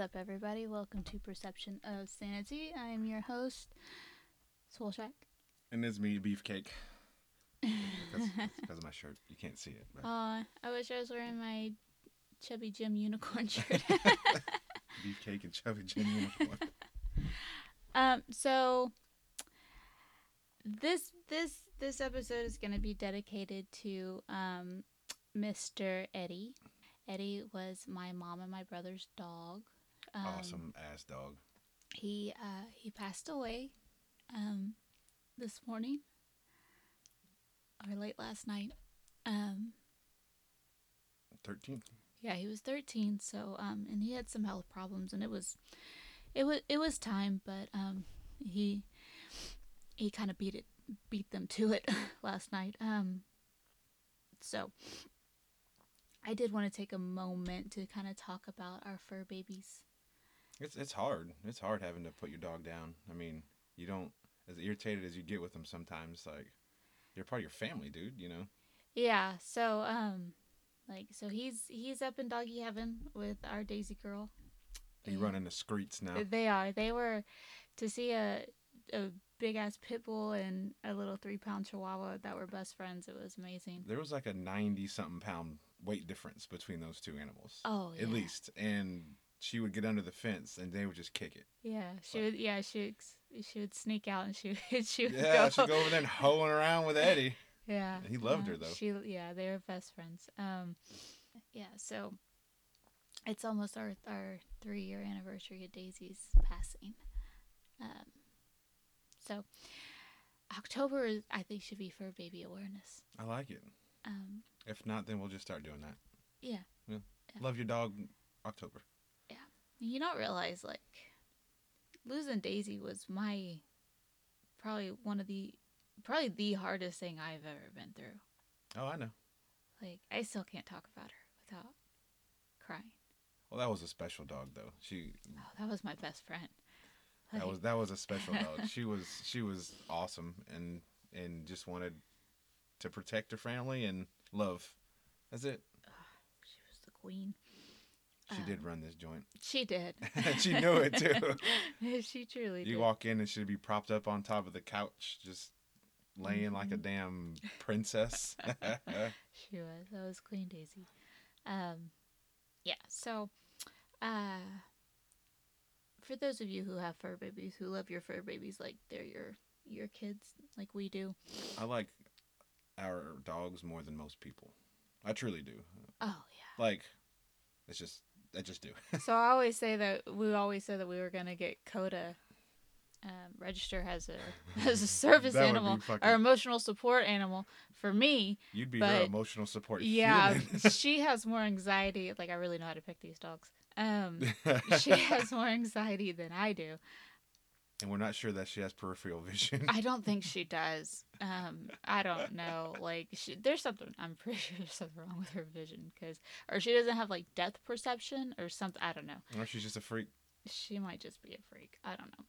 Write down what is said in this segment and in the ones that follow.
up, everybody? Welcome to Perception of Sanity. I am your host, Swolshack. And it's me, Beefcake. That's because of my shirt. You can't see it. But Aw, I wish I was wearing my Chubby Jim unicorn shirt. Beefcake and Chubby Jim unicorn. um, so this this this episode is going to be dedicated to um, Mr. Eddie. Eddie was my mom and my brother's dog. Um, awesome ass dog. He uh, he passed away um, this morning or late last night. Um, 13. yeah, he was 13. So um, and he had some health problems, and it was it was it was time, but um, he he kind of beat it beat them to it last night. Um, so I did want to take a moment to kind of talk about our fur babies. It's it's hard. It's hard having to put your dog down. I mean, you don't as irritated as you get with them sometimes. Like you're part of your family, dude. You know. Yeah, so um like so he's he's up in doggy heaven with our Daisy girl. Are You And run into streets now. They are. They were to see a a big ass pit bull and a little three pound chihuahua that were best friends. It was amazing. There was like a ninety something pound weight difference between those two animals. Oh yeah. At least, and she would get under the fence and they would just kick it. Yeah, she would. Yeah, she would, she would sneak out and she would, she would Yeah, go. she'd go over there and hoeing around with Eddie. Yeah, He loved uh, her, though. She yeah, they were best friends. Um, yeah, so it's almost our our three year anniversary of Daisy's passing. Um, so October is, I think should be for baby awareness. I like it. Um, If not, then we'll just start doing that. yeah, Love your dog, October. You don't realize like losing Daisy was my probably one of the probably the hardest thing I've ever been through. Oh, I know. Like I still can't talk about her without crying. Well, that was a special dog, though. She Oh, that was my best friend. that was that was a special dog. She was she was awesome and and just wanted to protect her family and love. That's it. she was the queen. She did Um, run this joint. She did. she knew it too. she truly did. You did. walk in and she'd be propped up on top of the couch, just laying like a Mhm. damn princess. She was. That was Queen Daisy. Um, yeah. So, uh, for those of you who have fur babies, who love your fur babies like they're your your kids, like we do. I like our dogs more than most people. I truly do. Oh yeah. Like, it's just I just do. so I always say that we always said that we were gonna get Coda. Um, register as a as a service animal fucking- or emotional support animal for me You'd be her emotional support. Yeah, she has more anxiety. Like I really know how to pick these dogs. Um, she has more anxiety than I do. And we're not sure that she has peripheral vision. I don't think she does. Um, I don't know. Like she, there's something. I'm pretty sure there's something wrong with her vision because, or she doesn't have like depth perception or something. I don't know. or she's just a freak. She might just be a freak. I don't know.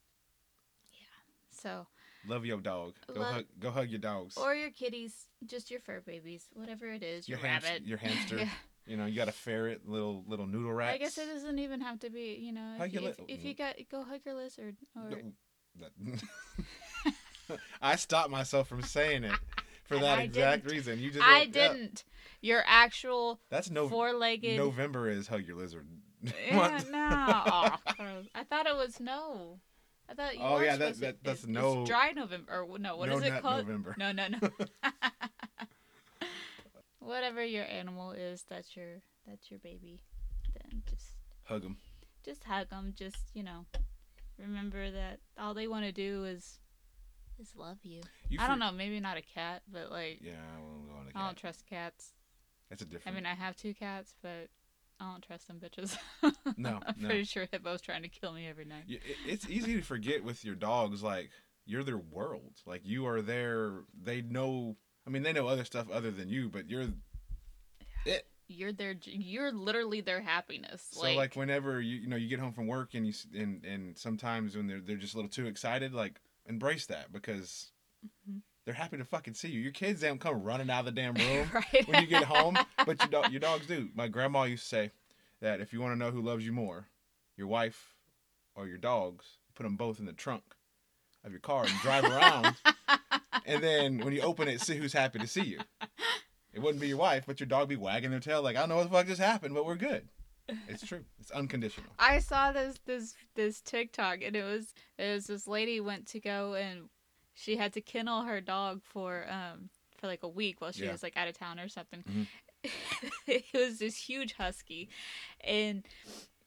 Yeah. So Love your dog. Go Love- hug. Go hug your dogs. or your kitties, just your fur babies, whatever it is. Your, Your hamst- rabbit. your hamster. Yeah. You know, you got a ferret, little little noodle rat. I guess it doesn't even have to be, you know, if, you, your if, li- if you got go hug your lizard or I stopped myself from saying it for And that I exact didn't. reason. You just I didn't. Your actual That's no four-legged. November is hug your lizard. Yeah, no. Gross. Oh, I thought it was no. I thought you Oh, yeah, that- that- that's it's, no- It's dry November or no? What no is it called? November. No, no, no. Whatever your animal is, that's your that's your baby. Then just Hug them. just hug them. Just you know, remember that all they want to do is is love you. You I don't know, maybe not a cat, but like Yeah, I won't go on a I don't trust cats. That's a different. I mean, I have two cats, but I don't trust them bitches. No, I'm no. pretty sure Hippo's trying to kill me every night. It's easy to forget with your dogs. Like you're their world. Like you are their. They know. I mean, they know other stuff other than you, but you're it. You're their, you're literally their happiness. So like, whenever you you know you get home from work and you and and sometimes when they're they're just a little too excited, like embrace that because Mhm. they're happy to fucking see you. Your kids don't come running out of the damn room right? when you get home, but your dog your dogs do. My grandma used to say that if you want to know who loves you more, your wife or your dogs, put them both in the trunk of your car and drive around. and then when you open it, see who's happy to see you. It wouldn't be your wife, but your dog be wagging their tail like, I don't know what the fuck just happened, but we're good. It's true. It's unconditional. I saw this this this TikTok and it was it was this lady went to go and she had to kennel her dog for um for like a week while she Yeah. was like out of town or something. Mhm. it was this huge husky and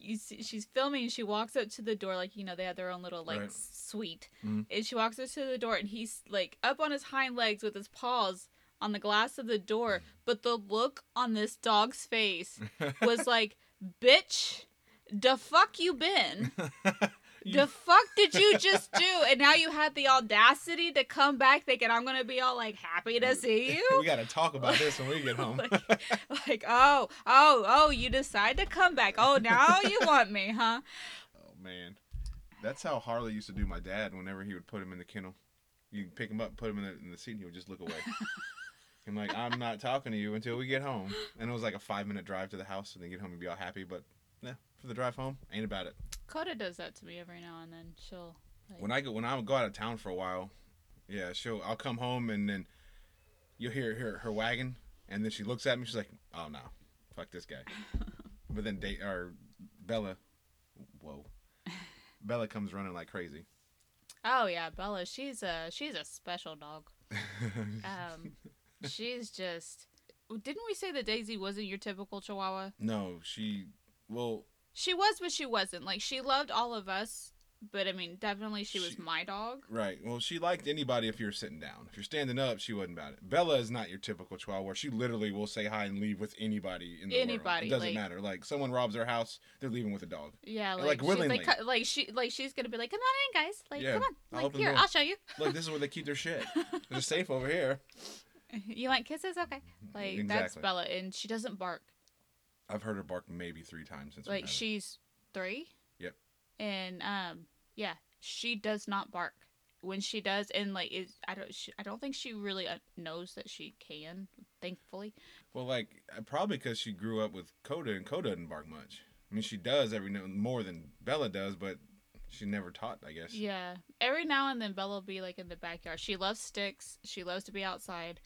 you see she's filming she walks up to the door like you know they have their own little like Right. suite Mhm. and she walks up to the door and he's like up on his hind legs with his paws on the glass of the door but the look on this dog's face was like bitch the fuck you been the fuck did you just do and now you had the audacity to come back thinking i'm gonna be all like happy to see you we got to talk about this when we get home. like, like oh oh oh you decide to come back oh now you want me huh oh, man. That's how Harley used to do my dad whenever he would put him in the kennel. You pick him up, put him in the, in the seat, and he would just look away. I'm like, I'm not talking to you until we get home. And it was like a five minute drive to the house, and then get home and be all happy. But for the drive home, ain't about it. coda does that to me every now and then she'll like, When I go when I go out of town for a while, yeah, she'll I'll come home and then you'll hear her her wagon, and then she looks at me. She's like, "Oh no, fuck this guy." but then date or Bella, whoa, Bella comes running like crazy. oh yeah bella she's a she's a special dog um she's just didn't we say that daisy wasn't your typical chihuahua no, she well she was but she wasn't like she loved all of us but i mean definitely she was She- my dog right. Well, she liked anybody if you're sitting down. If you're standing up, she wasn't about it. Bella is not your typical chihuahua where she literally will say hi and leave with anybody in the world. Anybody, It doesn't like- matter. Like someone robs their house, they're leaving with a dog. Yeah, Like, like, willingly. like, like she, like she's gonna be like, "Come on in, guys! Like, Yeah, come on! I'll Like, here. I'll show you. Look, this is where they keep their shit. They're safe over here. you want kisses? Okay. Like that's Bella, and she doesn't bark. I've heard her bark maybe three times since. Like she's three. Yep. And um, yeah, she does not bark. When she does, and like, is I don't, she, I don't think she really uh, knows that she can. Thankfully, Well, like uh, probably because she grew up with Coda, and Coda doesn't bark much. I mean, she does every now more than Bella does, but she never taught. I guess. Yeah. Every now and then Bella will be like in the backyard. She loves sticks. She loves to be outside.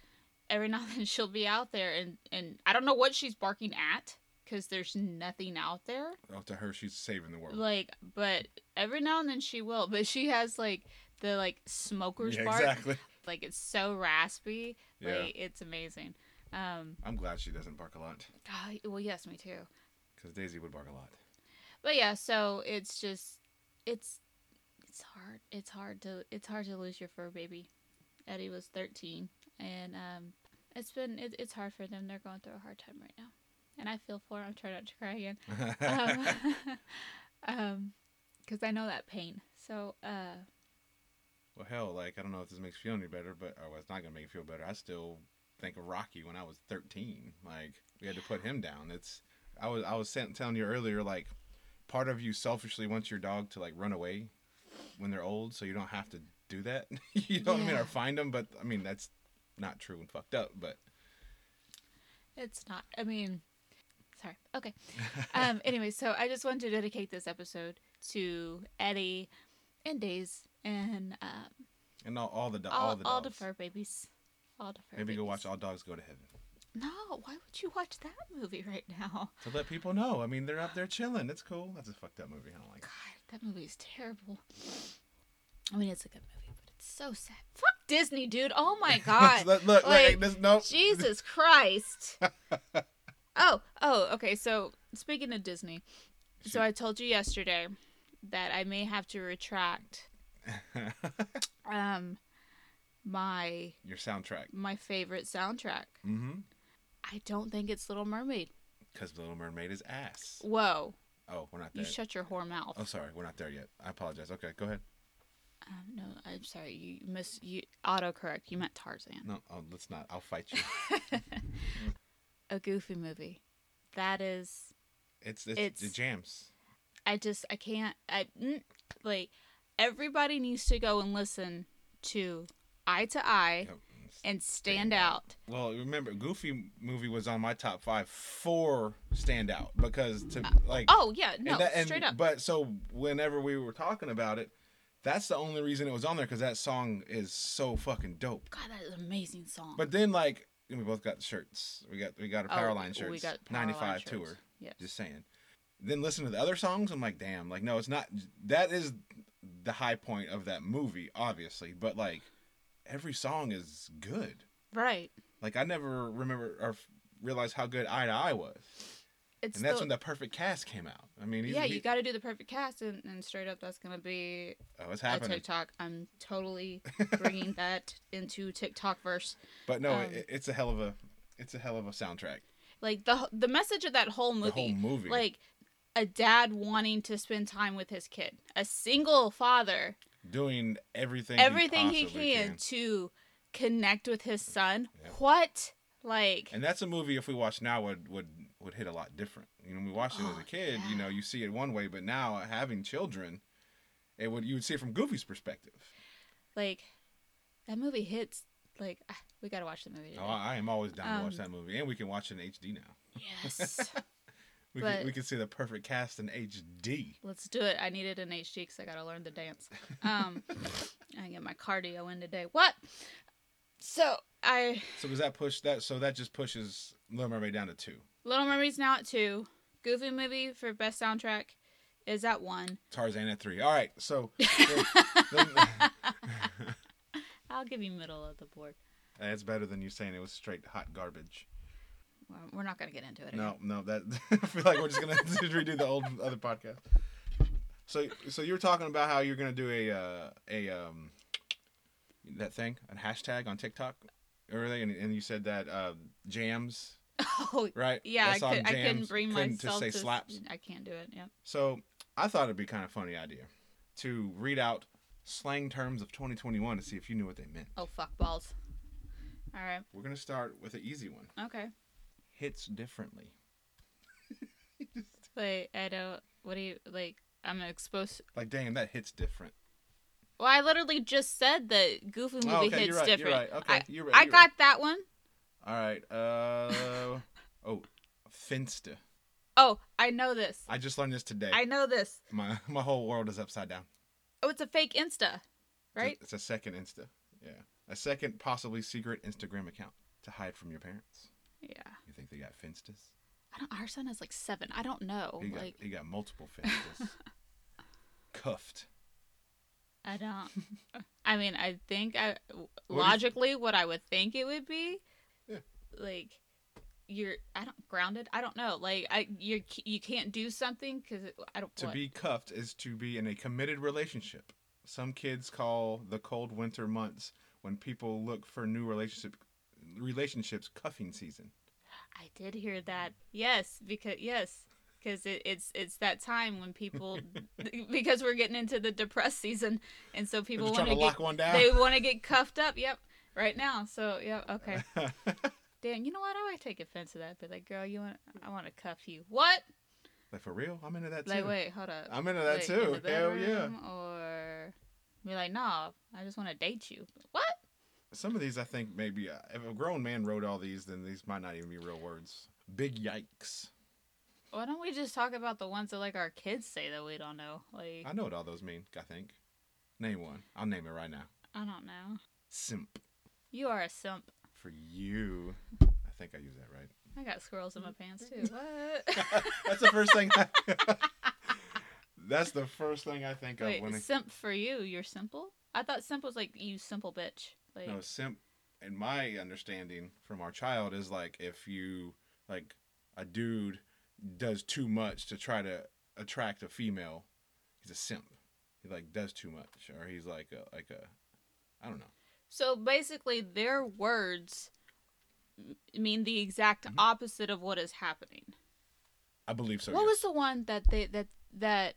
Every now and then she'll be out there and and I don't know what she's barking at cuz there's nothing out there. Oh, to her, she's saving the world. Like but every now and then she will, but she has like the like smoker's yeah, bark. exactly. Like it's so raspy. Yeah. It's amazing. Um I'm glad she doesn't bark a lot God, well yes, me too. because Daisy would bark a lot. But yeah, so it's just it's it's hard. It's hard to it's hard to lose your fur baby. Eddie was 13 and um it's been it, it's hard for them. They're going through a hard time right now. And I feel for 'em. I'm trying not to cry again. Um, um cuz I know that pain. So, uh well, hell, like I don't know if this makes you feel any better, but or it's not gonna make you feel better. I still think of Rocky when I was 13. Like we had to put him down. It's I was I was telling you earlier, like part of you selfishly wants your dog to like run away when they're old, so you don't have to do that. you know what I mean? Or find them, but I mean that's not true and fucked up. But it's not. I mean, sorry. Okay. um anyway, so I just wanted to dedicate this episode to Eddie and Days and um and all, all the do- all, all the all dogs. the fur babies. All the fur Maybe go watch. All Dogs Go to Heaven No, why would you watch that movie right now? to let people know. I mean, they're up there chilling. It's cool. That's a fucked up movie. I don't like. it. God, that movie is terrible. I mean, it's a good movie, but it's so sad. Fuck Disney, dude. Oh my god. look, look, Like, look, nope. Jesus Christ. oh, oh, okay. So speaking of Disney, so I told you yesterday that I may have to retract um my Your soundtrack. my favorite soundtrack. Mm-hmm. I don't think it's Little Mermaid. Because Little Mermaid is ass. Whoa, Oh, we're not there. you shut your whore mouth. oh, sorry, we're not there yet. I apologize. Okay, go ahead. Um, no, I'm sorry. You miss you autocorrect. You meant Tarzan. No, oh, let's not. I'll fight you. A goofy movie. That is. It's it's, It's- it jams. I just I can't. I mm, like. Everybody needs to go and listen to Eye to Eye Yep. and stand out. Well, remember, Goofy movie was on my top five for Stand Out because to like. Oh yeah, no, and that- and- straight up. But so whenever we were talking about it, that's the only reason it was on there because that song is so fucking dope. God, that is an amazing song. But then like we both got shirts. We got we got our Oh, Powerline shirts. We got 95 shirts. tour. Yes. Just saying. Then listen to the other songs. I'm like, damn. Like, no, it's not. That is the high point of that movie, obviously. But like, every song is good. Right. Like, I never remember or realized how good Eye to Eye was. It's and that's the, when the perfect cast came out. I mean, yeah, he- you got to do the perfect cast, and, and straight up, that's gonna be oh, it's a happening. TikTok. I'm totally bringing that into TikTok verse. But no, um, it, it's a hell of a, it's a hell of a soundtrack. Like the the message of that whole The movie, whole movie. like a dad wanting to spend time with his kid, a single father, doing everything, everything he, he possibly can, to connect with his son. Yeah. What? Like And that's a movie if we watch now would would would hit a lot different. You know, when we watched it as Oh, a kid, you know, you see it one way, but now having children, it would you would see it from Goofy's perspective. like that movie hits. Like ah, we gotta watch the movie. Today. Oh, I am always down to watch Um, that movie, and we can watch it in HD now. yes. We but- can, we can see the perfect cast in HD. Let's do it. I need it in HD because I gotta learn to dance. Um, I get my cardio in today. What? So I So does that push that? So that just pushes Little Mermaid down to two. Little Mermaid's now at two. Goofy movie for best soundtrack is at one. Tarzan at three. All right, so then- then- I'll give you middle of the board. that's better than you saying it was straight hot garbage. Well, We're not gonna get into it. No, again. no, that I feel like we're just gonna redo the old other podcast. So, so you were talking about how you're gonna do a uh, a um that thing, a hashtag on TikTok, earlier, and, and you said that uh, jams, Oh right? yeah, I, could, I couldn't bring couldn't myself to say slaps. I can't do it. Yeah. So I thought it'd be kind of funny idea to read out slang terms of 2021 to see if you knew what they meant. Oh fuck balls. All right. We're gonna start with an easy one. Okay. Hits differently. Wait, I don't. What do you like? I'm exposed. Like, damn, that hits different. Well, I literally just said that Goofy oh, movie Oh, okay, hits you're right. different. You're right. Okay, I, you're right. I got that one. All right. Uh oh, Finsta. Oh, I know this. I just learned this today. I know this. My my whole world is upside down. Oh, it's a fake Insta, It's a- right? It's a, second Insta. Yeah, a second possibly secret Instagram account to hide from your parents. Yeah. You think they got Finstas? I don't. Our son is like seven. I don't know. He got Like he got multiple Finstas. Cuffed. I don't. I mean, I think I What do you- logically what I would think it would be. Like you're. I don't grounded. I don't know. Like I you you can't do something because I don't. To what? be cuffed is to be in a committed relationship. Some kids call the cold winter months when people look for new relationship relationships cuffing season. I did hear that. Yes, because yes, because it, it's it's that time when people because we're getting into the depressed season, and so people want to get lock one down. they want to get cuffed up. Yep, right now. So yeah, okay. Damn, you know what? I might take offense to that. Be like, girl, you want I want to cuff you. What? like for real? I'm into that too. Like, wait, hold up. I'm into that Like, too. in Hell yeah. Or be like, nah, I just want to date you. What? Some of these I think maybe uh, if a grown man wrote all these, then these might not even be real words. Big yikes! Why don't we just talk about the ones that like our kids say that we don't know? Like, I know what all those mean. I think. Name one. I'll name it right now. I don't know. Simp You are a simp. For you. I think I use that right. I got squirrels in my pants too. What? That's the first thing. I, that's the first thing I think of Wait, when I, simp for you? You're simple? I thought simp was like you simple bitch. Like, no simp. In my understanding from our child is like if you like a dude does too much to try to attract a female, he's a simp. He like does too much, or he's like a like a, I don't know. So basically, their words mean the exact Mhm. opposite of what is happening. I believe so. what yes. was the one that they that that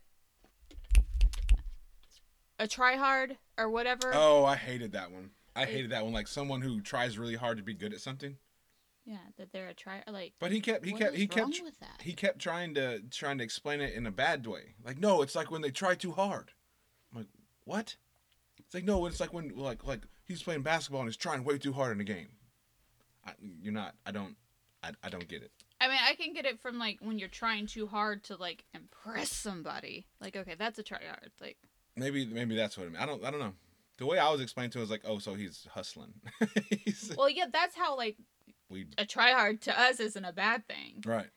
a tryhard or whatever? Oh, I hated that one. I hated that one. Like someone who tries really hard to be good at something, Yeah, that they're a try. Like, but he kept he kept he kept tr- with that? he kept trying to trying to explain it in a bad way. Like, no, it's like when they try too hard. I'm like, what? It's like no, it's like when like like he's playing basketball and he's trying way too hard in the game. I, you're not. I don't. I, I don't get it. I mean, I can get it from like when you're trying too hard to like impress somebody. Like, okay, that's a try hard. Like, Maybe maybe that's what I mean. I don't I don't know. The way I was explained to it was like, oh, so he's hustling. he's, well, yeah, that's how like we a try hard to us isn't a bad thing. right.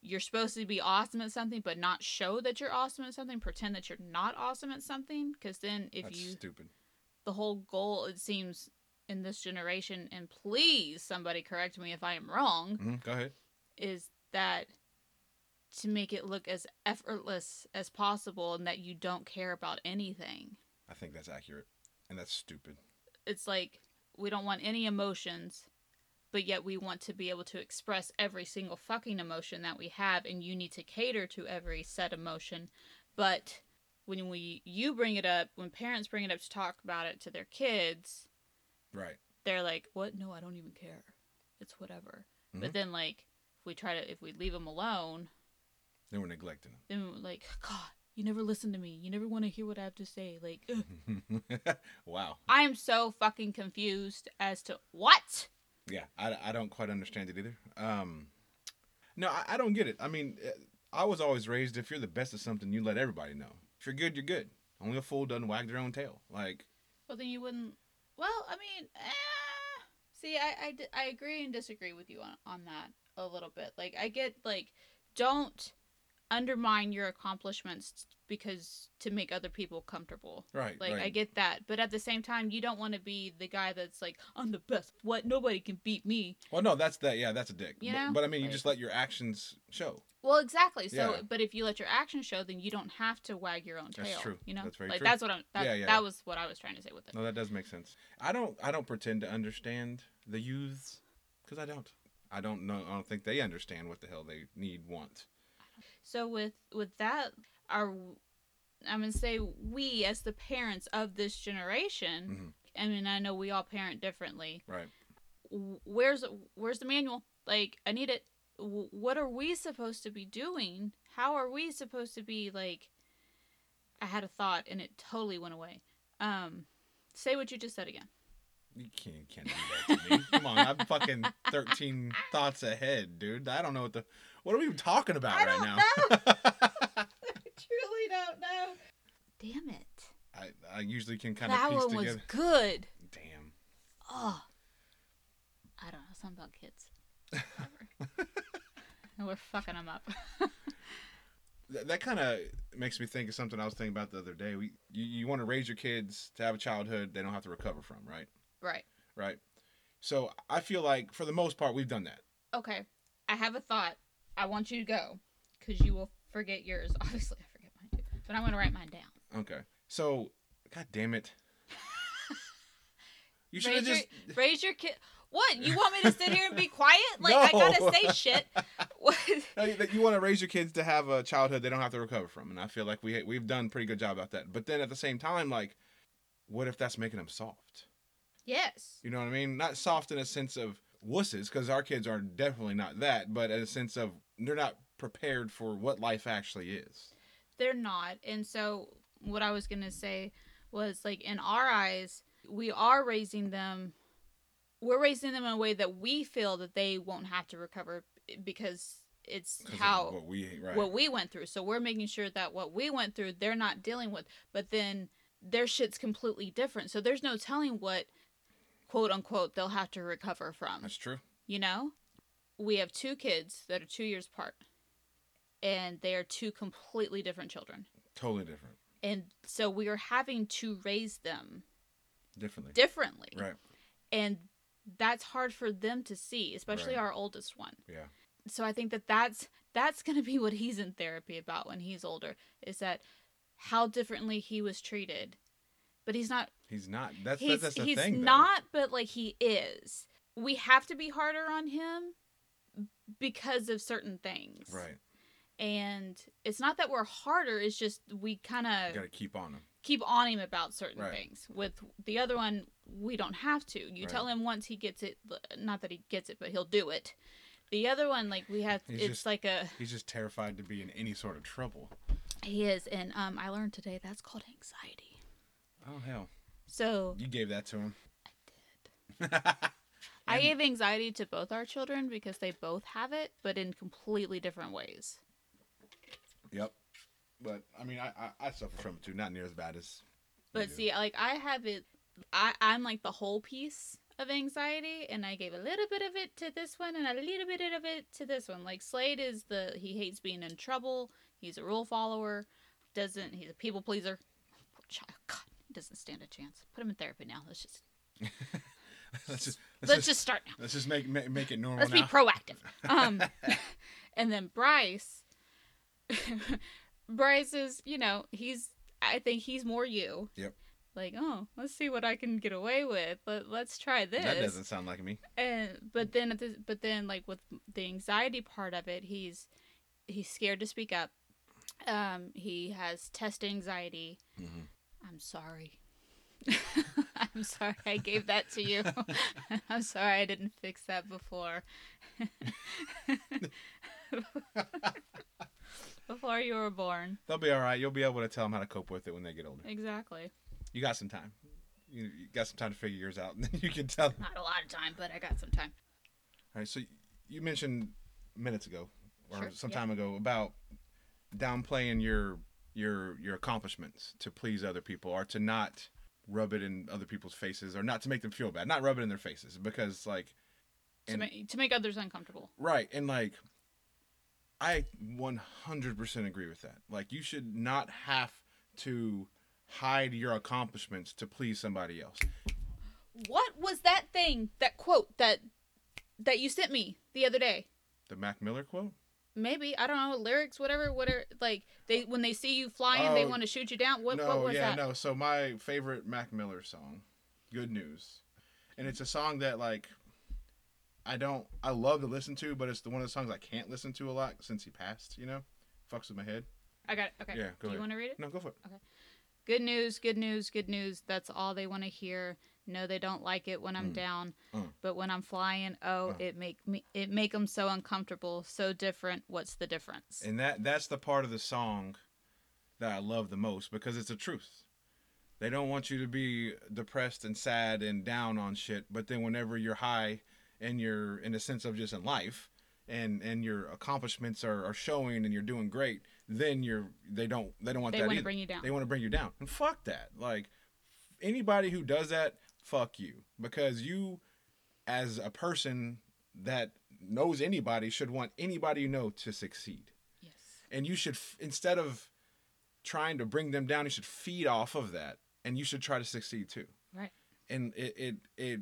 You're supposed to be awesome at something, but not show that you're awesome at something. Pretend that you're not awesome at something, because then if That's you stupid. The whole goal it seems in this generation, and please somebody correct me if I am wrong, hmm Go ahead. is that to make it look as effortless as possible and that you don't care about anything. I think that's accurate, and that's stupid. It's like we don't want any emotions, but yet we want to be able to express every single fucking emotion that we have, and you need to cater to every said emotion. But when we you bring it up, when parents bring it up to talk about it to their kids, Right. they're like, "What? No, I don't even care. It's whatever." But Mhm. then like if we try to if we leave them alone, Then we're neglecting them. then we're like, "God, you never listen to me. You never want to hear what I have to say." Like, wow. I am so fucking confused as to what. Yeah, I, I don't quite understand it either. Um, no, I, I don't get it. I mean, eh, I was always raised if you're the best at something, you let everybody know. If you're good, you're good. Only a fool doesn't wag their own tail. Like, Well, then you wouldn't. Well, I mean, eh. see, I, I, I agree and disagree with you on, on that a little bit. Like, I get, like, don't undermine your accomplishments because to make other people comfortable. right, Like, right. I get that. But at the same time, you don't want to be the guy that's like, I'm the best. What? Nobody can beat me. well, no, that's that. Yeah, that's a dick. You but, know? but I mean, you just let your actions show. Well, exactly. So, Yeah. but if you let your actions show, then you don't have to wag your own tail. That's true. You know, That's very like true. that's what I'm. That, Yeah, yeah. that was what I was trying to say with it. No, that does make sense. I don't. I don't pretend to understand the youths because I don't. I don't know. I don't think they understand what the hell they need, want. So with with that, our I'm gonna say we as the parents of this generation. Mhm. I mean, I know we all parent differently. Right. Where's where's the manual? Like, I need it. What are we supposed to be doing? How are we supposed to be like? I had a thought and it totally went away. Um, say what you just said again. You can't, you can't do that to me. Come on, I'm fucking 13 thoughts ahead, dude. I don't know what the. What are we even talking about I right don't now? I truly don't know. Damn it! I, I usually can kind of that piece one was together. good. Damn. Oh, I don't know. Something about kids. And we're fucking them up. That, that kind of makes me think of something I was thinking about the other day. We, you, you want to raise your kids to have a childhood they don't have to recover from, right? right. Right. So I feel like for the most part we've done that. Okay. I have a thought. I want you to go because you will forget yours. Obviously, I forget mine too. But I'm going to write mine down. Okay. So, god damn it. You should have just. raise your kid. What? You want me to sit here and be quiet? Like, I gotta say shit. What? You- that you want to raise your kids to have a childhood they don't have to recover from, and I feel like we we've done a pretty good job about that. But then at the same time, like, what if that's making them soft? Yes. You know what I mean? Not soft in a sense of wusses, because our kids are definitely not that, but in a sense of they're not prepared for what life actually is. they're not and so what i was gonna say was like in our eyes we are raising them we're raising them in a way that we feel that they won't have to recover because it's how what we right. what we went through so we're making sure that what we went through they're not dealing with but then their shit's completely different so there's no telling what quote unquote they'll have to recover from that's true. you know we have two kids that are two years apart and they are two completely different children Totally different. and so we are having to raise them Differently. differently Right. and that's hard for them to see especially Right. our oldest one Yeah. so i think that that's that's going to be what he's in therapy about when he's older is that how differently he was treated but he's not He's not. That's he's, that's, that's the he's thing. though. not but like he is we have to be harder on him because of certain things Right. and it's not that we're harder it's just we kind of got to keep on him. keep on him about certain Right. things with the other one we don't have to you Right. tell him once he gets it not that he gets it but he'll do it the other one like we have He's it's just- like a He's just terrified to be in any sort of trouble. he is and um i learned today that's called anxiety Oh hell. So You gave that to him. I And- gave anxiety to both our children because they both have it, but in completely different ways. Yep. But I mean, I, I I suffer from it too. Not near as bad as. But see, like I have it, I I'm like the whole piece of anxiety, and I gave a little bit of it to this one, and a little bit of it to this one. Like Slade is the he hates being in trouble. He's a rule follower. Doesn't he's a people pleaser. Poor child. God, he doesn't stand a chance. Put him in therapy now. Let's just let's just let's, let's, just, just start now. let's just make make, make it normal Let's be proactive. Um, and then Bryce, Bryce is, you know, he's. I think he's more you. Yep. Like, oh, let's see what I can get away with. Let Let's try this. that doesn't sound like me. And but then at the, but then like with the anxiety part of it, he's he's scared to speak up. Um, he has test anxiety. Mhm. I'm sorry. I'm sorry I gave that to you. I'm sorry I didn't fix that before. before you were born. They'll be all right. You'll be able to tell them how to cope with it when they get older. Exactly. You got some time. You, you got some time to figure yours out, and then you can tell. Them. Not a lot of time, but I got some time. All right. So you mentioned minutes ago, or Sure, some yeah. time ago, about downplaying your your your accomplishments to please other people, or to not rub it in other people's faces, or not to make them feel bad. Not rub it in their faces, because like To, make, to make others uncomfortable. Right. And like I 100% agree with that. Like you should not have to hide your accomplishments to please somebody else. What was that thing? That quote that that you sent me the other day? The Mac Miller quote? Maybe I don't know lyrics, whatever, whatever. Like they when they see you flying, they Oh, want to shoot you down. What no, what was yeah, that? no. So my favorite Mac Miller song, Good News. And it's a song that like I don't I love to listen to, but it's the one of the songs I can't listen to a lot since he passed, you know? Fucks with my head. I got it. Okay. Yeah, go Do you want to read it? No, go for it. Okay. Good news, good news, good news. That's all they want to hear. No, they don't like it when I'm Mm. down, Mm. but when I'm flying, oh, Uh. it make me it make them so uncomfortable, so different. What's the difference? And that that's the part of the song that I love the most because it's the truth. They don't want you to be depressed and sad and down on shit, but then whenever you're high and you're in a sense of just in life and and your accomplishments are, are showing and you're doing great, then you're they don't they don't want they that want to bring you down. They want to bring you down. And fuck that. Like anybody who does that, fuck you. Because you as a person that knows anybody should want anybody you know to succeed yes. and you should f- instead of trying to bring them down you should feed off of that and you should try to succeed too Right. and it it, it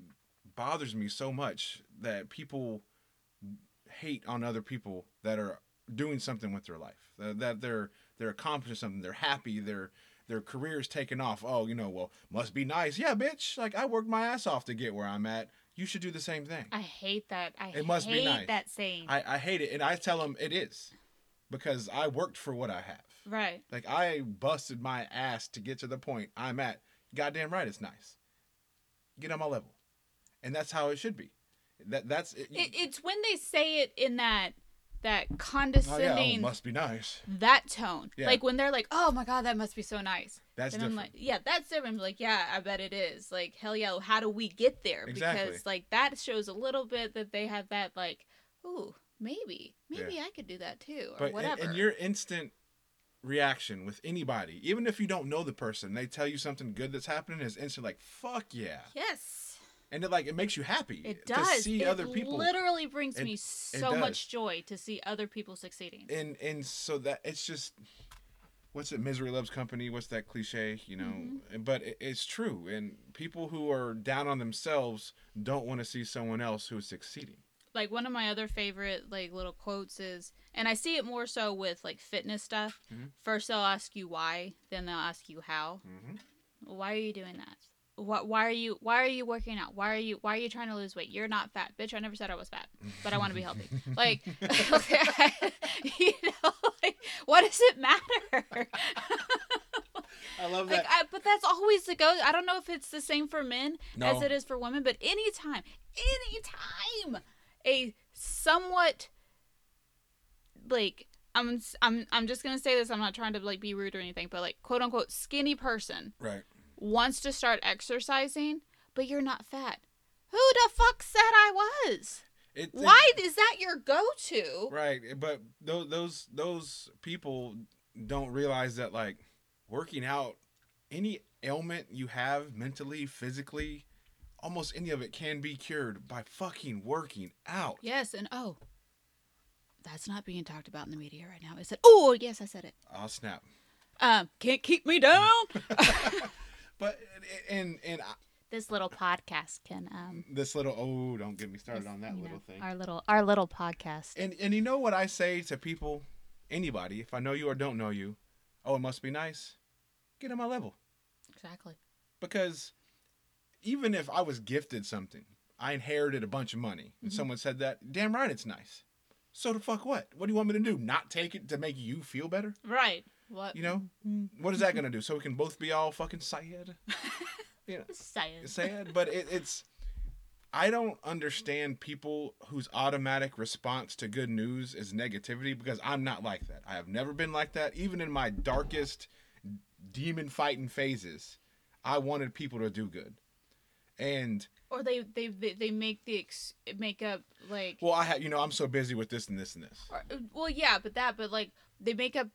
bothers me so much that people hate on other people that are doing something with their life that, that they're they're accomplishing something they're happy their their career's taken off oh you know well must be nice yeah bitch like i worked my ass off to get where i'm at you should do the same thing I hate that. I It must be hate nice. that saying. I, I hate it and i tell them it is because i worked for what i have right. like I busted my ass to get to the point I'm at. Goddamn right, it's nice. Get on my level, and that's how it should be. That that's it. It, it's when they say it in that that oh, yeah, oh, condescending oh, must be nice. that tone. Yeah. Like when they're like, "Oh my god, that must be so nice." That's and I'm different. like, "Yeah, that's different." Like, "Yeah, I bet it is." Like, "Hell yeah, how do we get there?" Exactly. Because like that shows a little bit that they have that like, "Ooh, maybe, maybe I could do that too," or but and, and your instant reaction with anybody, even if you don't know the person, they tell you something good that's happening, is instant like fuck yeah, yes, and it like it makes you happy it to does. see it other people. literally brings It- me so much joy to see other people succeeding. and and so that it's just what's it misery loves company what's that cliche you know Mm-hmm. but it, it's true and people who are down on themselves don't want to see someone else who's succeeding like one of my other favorite like little quotes is and i see it more so with like fitness stuff Mhm. first they'll ask you why then they'll ask you how mm-hmm. why are you doing that what why are you why are you working out? Why are you why are you trying to lose weight? You're not fat. Bitch i never said i was fat but i want to be healthy. Like you know like what does it matter? I love like that. I, but that's always the go i don't know if it's the same for men No. as it is for women but anytime anytime a somewhat like I'm I'm I'm just gonna say this. I'm not trying to like be rude or anything, but like quote unquote skinny person right wants to start exercising, but you're not fat. Who the fuck said I was? It, it- Why is that your go-to? Right, but those those those people don't realize that like working out, any ailment you have mentally, physically, almost any of it can be cured by fucking working out. Yes, and oh, that's not being talked about in the media right now. Is it? Oh, yes, I said it. I'll snap. Um, can't keep me down. But and and I- this little podcast can um. this little oh, don't get me started on that you know, little thing. Our little our little podcast. And and you know what I say to people, anybody, if I know you or don't know you, oh, it must be nice. Get on my level. Exactly. because even if I was gifted something, I inherited a bunch of money, and someone said that, damn right, it's nice. So the fuck what? What do you want me to do? Not take it to make you feel better? Right. What? You know, what is that gonna do? So we can both be all fucking sad? You know, Science. sad. But it, it's, I don't understand people whose automatic response to good news is negativity because I'm not like that. I have never been like that. Even in my darkest demon fighting phases, I wanted people to do good. And Or they they they, they make the ex- make up like. well, I have you know I'm so busy with this and this and this. Or, well, yeah, but that, but like they make up.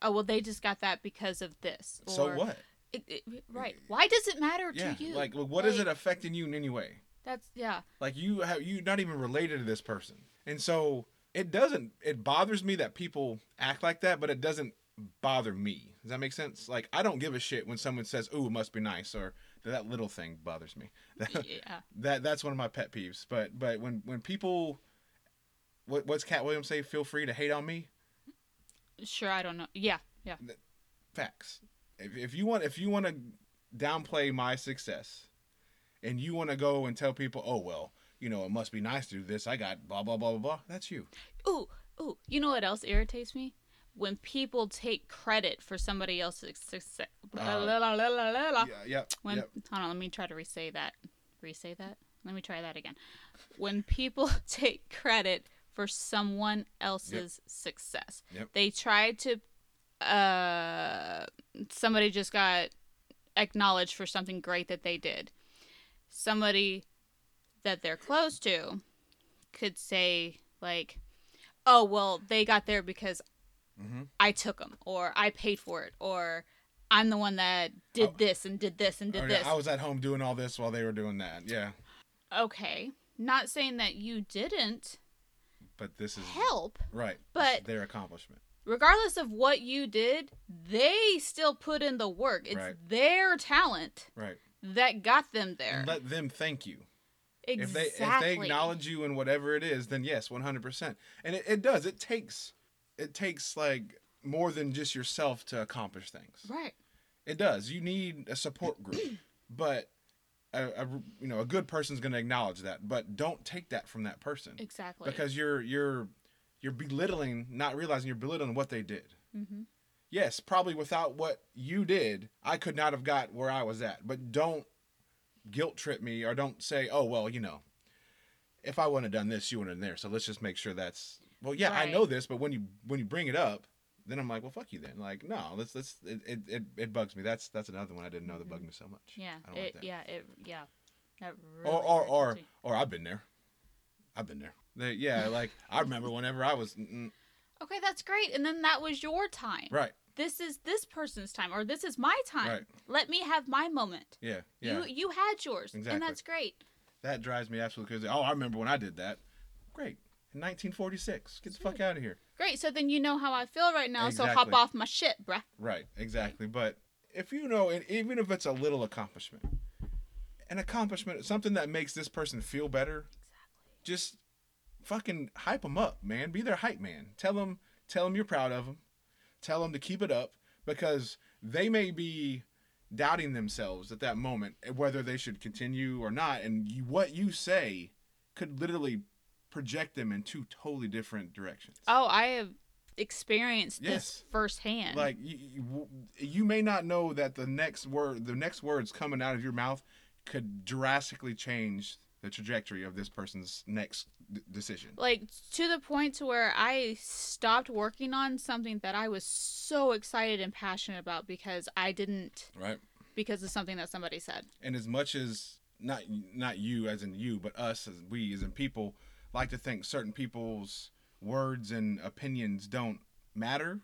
Oh well, they just got that because of this. so what? It, it, right. Why does it matter Yeah, to you? like what is Like, it affecting you in any way? That's yeah. Like you have you not even related to this person, and so it doesn't. It bothers me that people act like that, but it doesn't bother me. Does that make sense? Like I don't give a shit when someone says, oh it must be nice," or that little thing bothers me. yeah. that that's one of my pet peeves. But but when when people, what what's Katt Williams say? Feel free to hate on me. Sure, I don't know. Yeah, yeah. Facts. If if you want if you want to downplay my success, and you want to go and tell people, "Oh well." You know, it must be nice to do this. I got blah blah blah blah blah. That's you. Ooh, ooh. You know what else irritates me? When people take credit for somebody else's success. Uh, La, la, la. Yeah, yeah, When yep. hold on, let me try to re-say that. Re-say that. Let me try that again. When people take credit for someone else's success, Yep. they try to. Uh, somebody just got acknowledged for something great that they did. Somebody that they're close to could say like, "Oh well, they got there because Mhm. I took them, or I paid for it, or I'm the one that did Oh. this and did this and did Or, this. I was at home doing all this while they were doing that. Yeah, okay, not saying that you didn't but this is help. right. But- their accomplishment. Regardless of what you did, they still put in the work. It's Right. their talent Right. that got them there. And let them thank you. exactly. If they if they acknowledge you in whatever it is, then yes, one hundred percent. And it, it does. It takes it takes like more than just yourself to accomplish things. right. It does. You need a support group, but a, a you know a good person's going to acknowledge that. But don't take that from that person Exactly. because you're you're you're belittling, not realizing you're belittling what they did. hmm Yes, probably without what you did, I could not have got where I was at. But don't guilt trip me or don't say, "Oh well, you know, if I wouldn't have done this, you wouldn't have done there." So let's just make sure that's well. Yeah, I know this, but when you when you bring it up, then I'm like, "Well, fuck you." Then like, no, let's let's it it, it, it bugs me. That's that's another one I didn't know that bugged me so much. Yeah. I don't like that. yeah. It. Yeah. That really Or or or or I've been there. I've been there. They- yeah, like I remember whenever I was mm, Okay, that's great. And then that was your time. right. This is this person's time, or this is my time. Right. Let me have my moment. Yeah, yeah. You you had yours, Exactly. and that's great. That drives me absolutely crazy. Oh, I remember when I did that. Great. In 1946. Get the fuck out of here. Great. So then you know how I feel right now. So hop off my shit, bruh. Right, exactly. But if you know, and even if it's a little accomplishment, an accomplishment, something that makes this person feel better, just fucking hype them up, man. Be their hype man. Tell them, tell them you're proud of them. Tell them to keep it up because they may be doubting themselves at that moment whether they should continue or not, and you, what you say could literally project them in two totally different directions. Oh, I have experienced Yes. this firsthand. like you, you, you may not know that the next word the next words coming out of your mouth could drastically change the trajectory of this person's next d- decision like to the point to where I stopped working on something that I was so excited and passionate about because I didn't right because of something that somebody said. And as much as not not you as in you, but us as we as in people like to think certain people's words and opinions don't matter,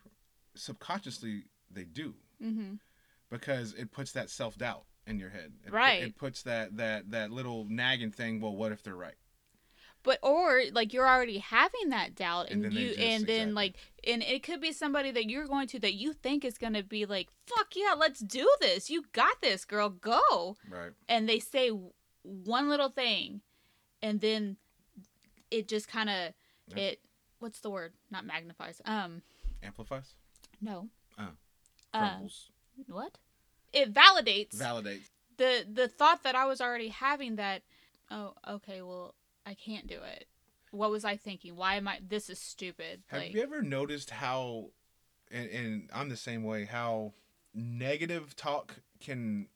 subconsciously they do Mm-hmm. because it puts that self doubt in your head. It, Right. It puts that that that little nagging thing. Well, what if they're right? But or like you're already having that doubt, And and, then you just- and then exactly. like and it could be somebody that you're going to that you think is going to be like, "Fuck yeah, let's do this. You got this, girl. Go." Right. and they say one little thing and then it just kind of Yeah. it what's the word not magnifies um Amplifies. no Oh. uh, Crumbles. what it validates Validates. the the thought that i was already having that oh okay well i can't do it what was i thinking why am i this is stupid Have like you ever noticed how, and, and I'm the same way, how negative talk can,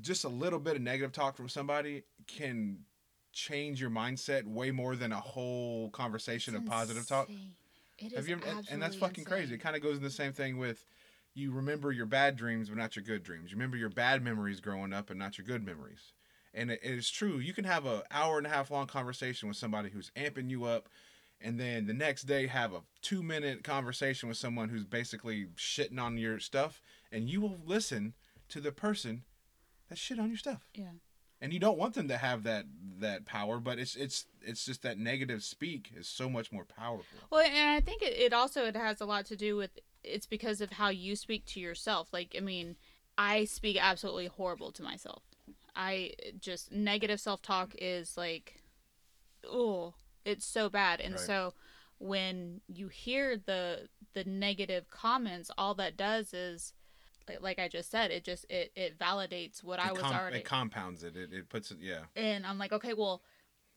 just a little bit of negative talk from somebody can change your mindset way more than a whole conversation it's of positive talk? insane. It Have you and- and that's fucking crazy. It kind of goes in the same thing with you remember your bad dreams, but not your good dreams. You remember your bad memories growing up, and not your good memories. And it, it is true. You can have a hour and a half long conversation with somebody who's amping you up, and then the next day have a two minute conversation with someone who's basically shitting on your stuff, and you will listen to the person that shit on your stuff. yeah And you don't want them to have that that power, but it's it's it's just that negative speak is so much more powerful. Well, and I think it, it also it has a lot to do with it's because of how you speak to yourself. Like, I mean, I speak absolutely horrible to myself. I just negative self talk is like, oh, it's so bad. And Right. so when you hear the the negative comments, all that does is, like, I just said, it just it it validates what I was com- already it compounds it. It it puts it yeah. and I'm like, okay, well,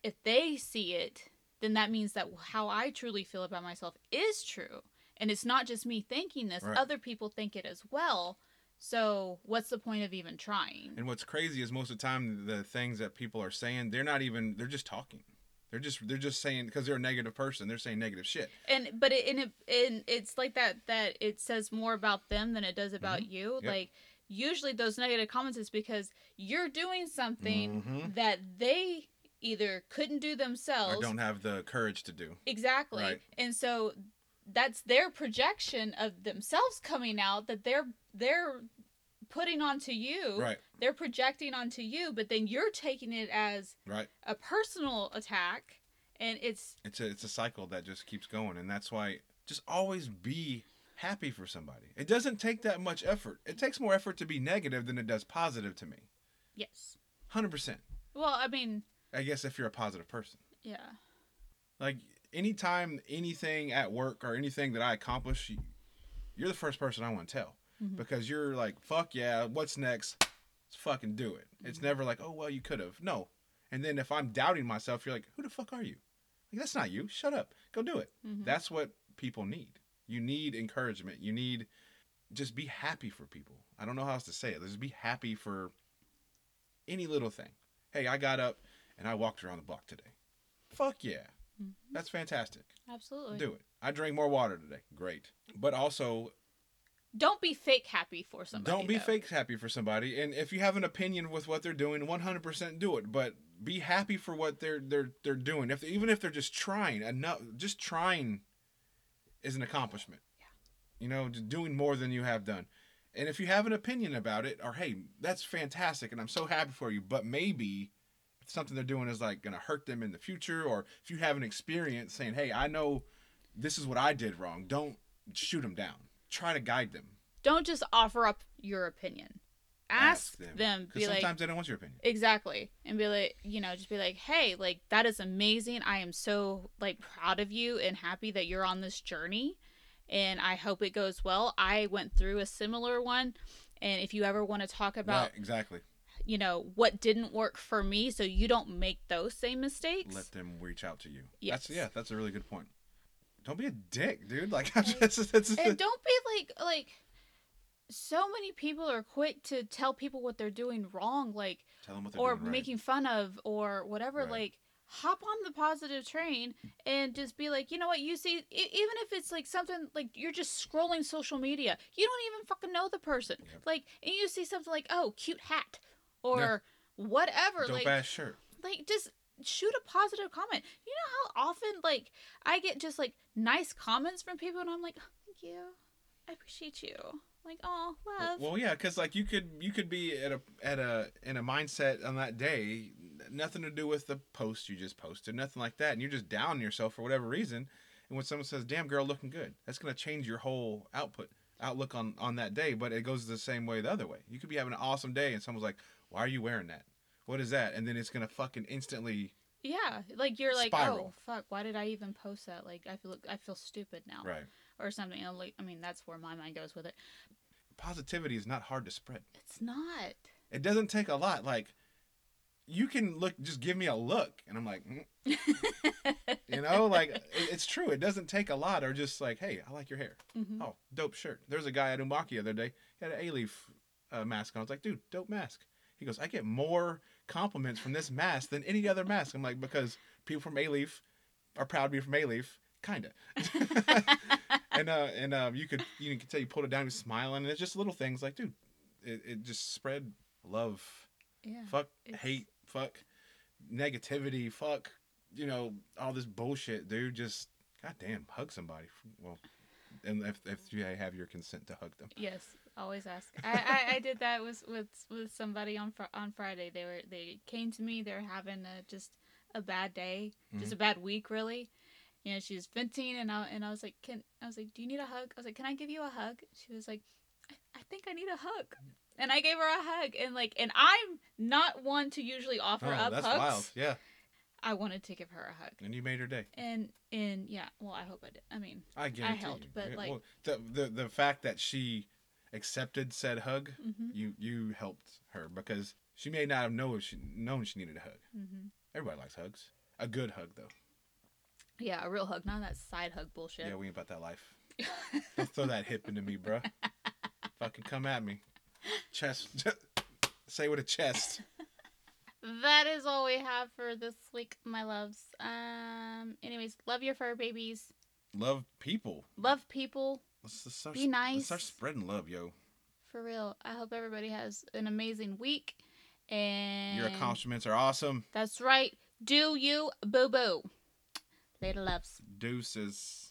if they see it, then that means that how I truly feel about myself is true. And it's not just me thinking this, Right. other people think it as well. So, what's the point of even trying? And what's crazy is most of the time the things that people are saying, they're not even they're just talking. They're just they're just saying because they're a negative person, they're saying negative shit. And but it and it and it's like that that it says more about them than it does about you. Mm-hmm. Yep. Like usually those negative comments is because you're doing something Mhm. that they either couldn't do themselves Or don't have the courage to do. Exactly. Right. And so that's their projection of themselves coming out that they're they're putting onto you. Right. They're projecting onto you, but then you're taking it as Right. a personal attack and it's It's a it's a cycle that just keeps going, and that's why just always be happy for somebody. It doesn't take that much effort. It takes more effort to be negative than it does positive to me. yes. Hundred percent. Well, I mean, I guess if you're a positive person. yeah. Like anytime anything at work or anything that I accomplish, you- you're the first person I want to tell Mhm. because you're like, fuck yeah, what's next? Let's fucking do it. It's never like, oh well, you could have. No. And then if I'm doubting myself, you're like, who the fuck are you? Like that's not you. Shut up. Go do it. Mhm. That's what people need. You need encouragement. You need just be happy for people. I don't know how else to say it. Just be happy for any little thing. Hey, I got up and I walked around the block today. Fuck yeah. Mhm. That's fantastic. Absolutely. Do it. I drank more water today. Great. But also, Don't be fake happy for somebody. don't be though. fake happy for somebody. And if you have an opinion with what they're doing, 100% do it. But be happy for what they're they're they're doing. If even if they're just trying, enough just trying is an accomplishment. Yeah. You know, just doing more than you have done. And if you have an opinion about it, or hey, that's fantastic, and I'm so happy for you. But maybe something they're doing is like going to hurt them in the future, or if you have an experience saying, hey, I know this is what I did wrong. Don't shoot them down. Try to guide them. Don't just offer up your opinion. Ask, them. Because Be like, sometimes they don't want your opinion. Exactly. And be like, you know, just be like, hey, like, that is amazing. I am so, like, proud of you and happy that you're on this journey. And I hope it goes well. I went through a similar one. And if you ever want to talk about, Right, exactly. you know, what didn't work for me so you don't make those same mistakes. Let them reach out to you. Yes. That's yeah. That's a really good point. Don't be a dick, dude. Like just, that's, and don't be like, like, so many people are quick to tell people what they're doing wrong. Like, tell them what they're or doing right. making fun of or whatever. Right. like hop on the positive train and just be like, you know what, you see, even if it's like something like you're just scrolling social media, you don't even fucking know the person. Yep. Like, and you see something like, oh, cute hat or whatever. Dope like, ass shirt. like just shoot a positive comment. You know how often like I get just like nice comments from people and I'm like, oh, thank you. I appreciate you. Like, oh, love. Well, yeah, because like you could you could be at a at a in a mindset on that day, nothing to do with the post you just posted, nothing like that, and you're just down yourself for whatever reason. And when someone says, "Damn girl, looking good," that's gonna change your whole output outlook on on that day. But it goes the same way the other way. You could be having an awesome day, and someone's like, "Why are you wearing that? What is that?" And then it's gonna fucking instantly yeah, like you're like, oh, Spiral. oh fuck, why did I even post that? Like I feel I feel stupid now right. or something. Like, I mean, that's where my mind goes with it. Positivity is not hard to spread. It's not. It doesn't take a lot. Like you can look, just give me a look, and I'm like. "Mm." You know, like it's true. It doesn't take a lot, or just like, hey, I like your hair. Mhm. Oh, dope shirt. There's a guy at Umaki the other day. He had an A-leaf uh, mask on. I was like, dude, dope mask. He goes, I get more compliments from this mask than any other mask. I'm like, because people from A-leaf are proud to be from A-leaf, kinda. and uh, and uh, you could you can tell you pulled it down, he was smiling, and it's just little things like, dude, it, it just spread love, yeah. fuck It's- hate, fuck negativity, fuck you know all this bullshit, dude. Just goddamn, hug somebody. Well, and if if you have your consent to hug them, Yes, always ask. I, I, I did that with with with somebody on fr- on Friday. They were they came to me. They're having a, just a bad day, just a bad week, really. You know, she was venting, and I and I was like, "Can I was like, do you need a hug?" I was like, "Can I give you a hug?" She was like, "I, I think I need a hug," and I gave her a hug, and like, and I'm not one to usually offer oh, up that's hugs. wild. Yeah, I wanted to give her a hug, and you made her day. and and yeah, well, I hope I did. I mean, I guarantee helped, you. but, like- well, the the the fact that she accepted said hug, hmm you you helped her because she may not have known she known she needed a hug. hmm Everybody likes hugs. A good hug though. Yeah, a real hug, not that side hug bullshit. Yeah, we ain't about that life. Don't throw that hip into me, bruh. Fucking come at me. Chest. Say with a chest. that is all we have for this week, my loves. Um. Anyways, love your fur babies. Love people. Love people Let's, let's start, Be nice. Let's nice. start spreading love, yo. for real. I hope everybody has an amazing week. And Your accomplishments are awesome. That's right. Do you boo boo? Later, loves. Deuces.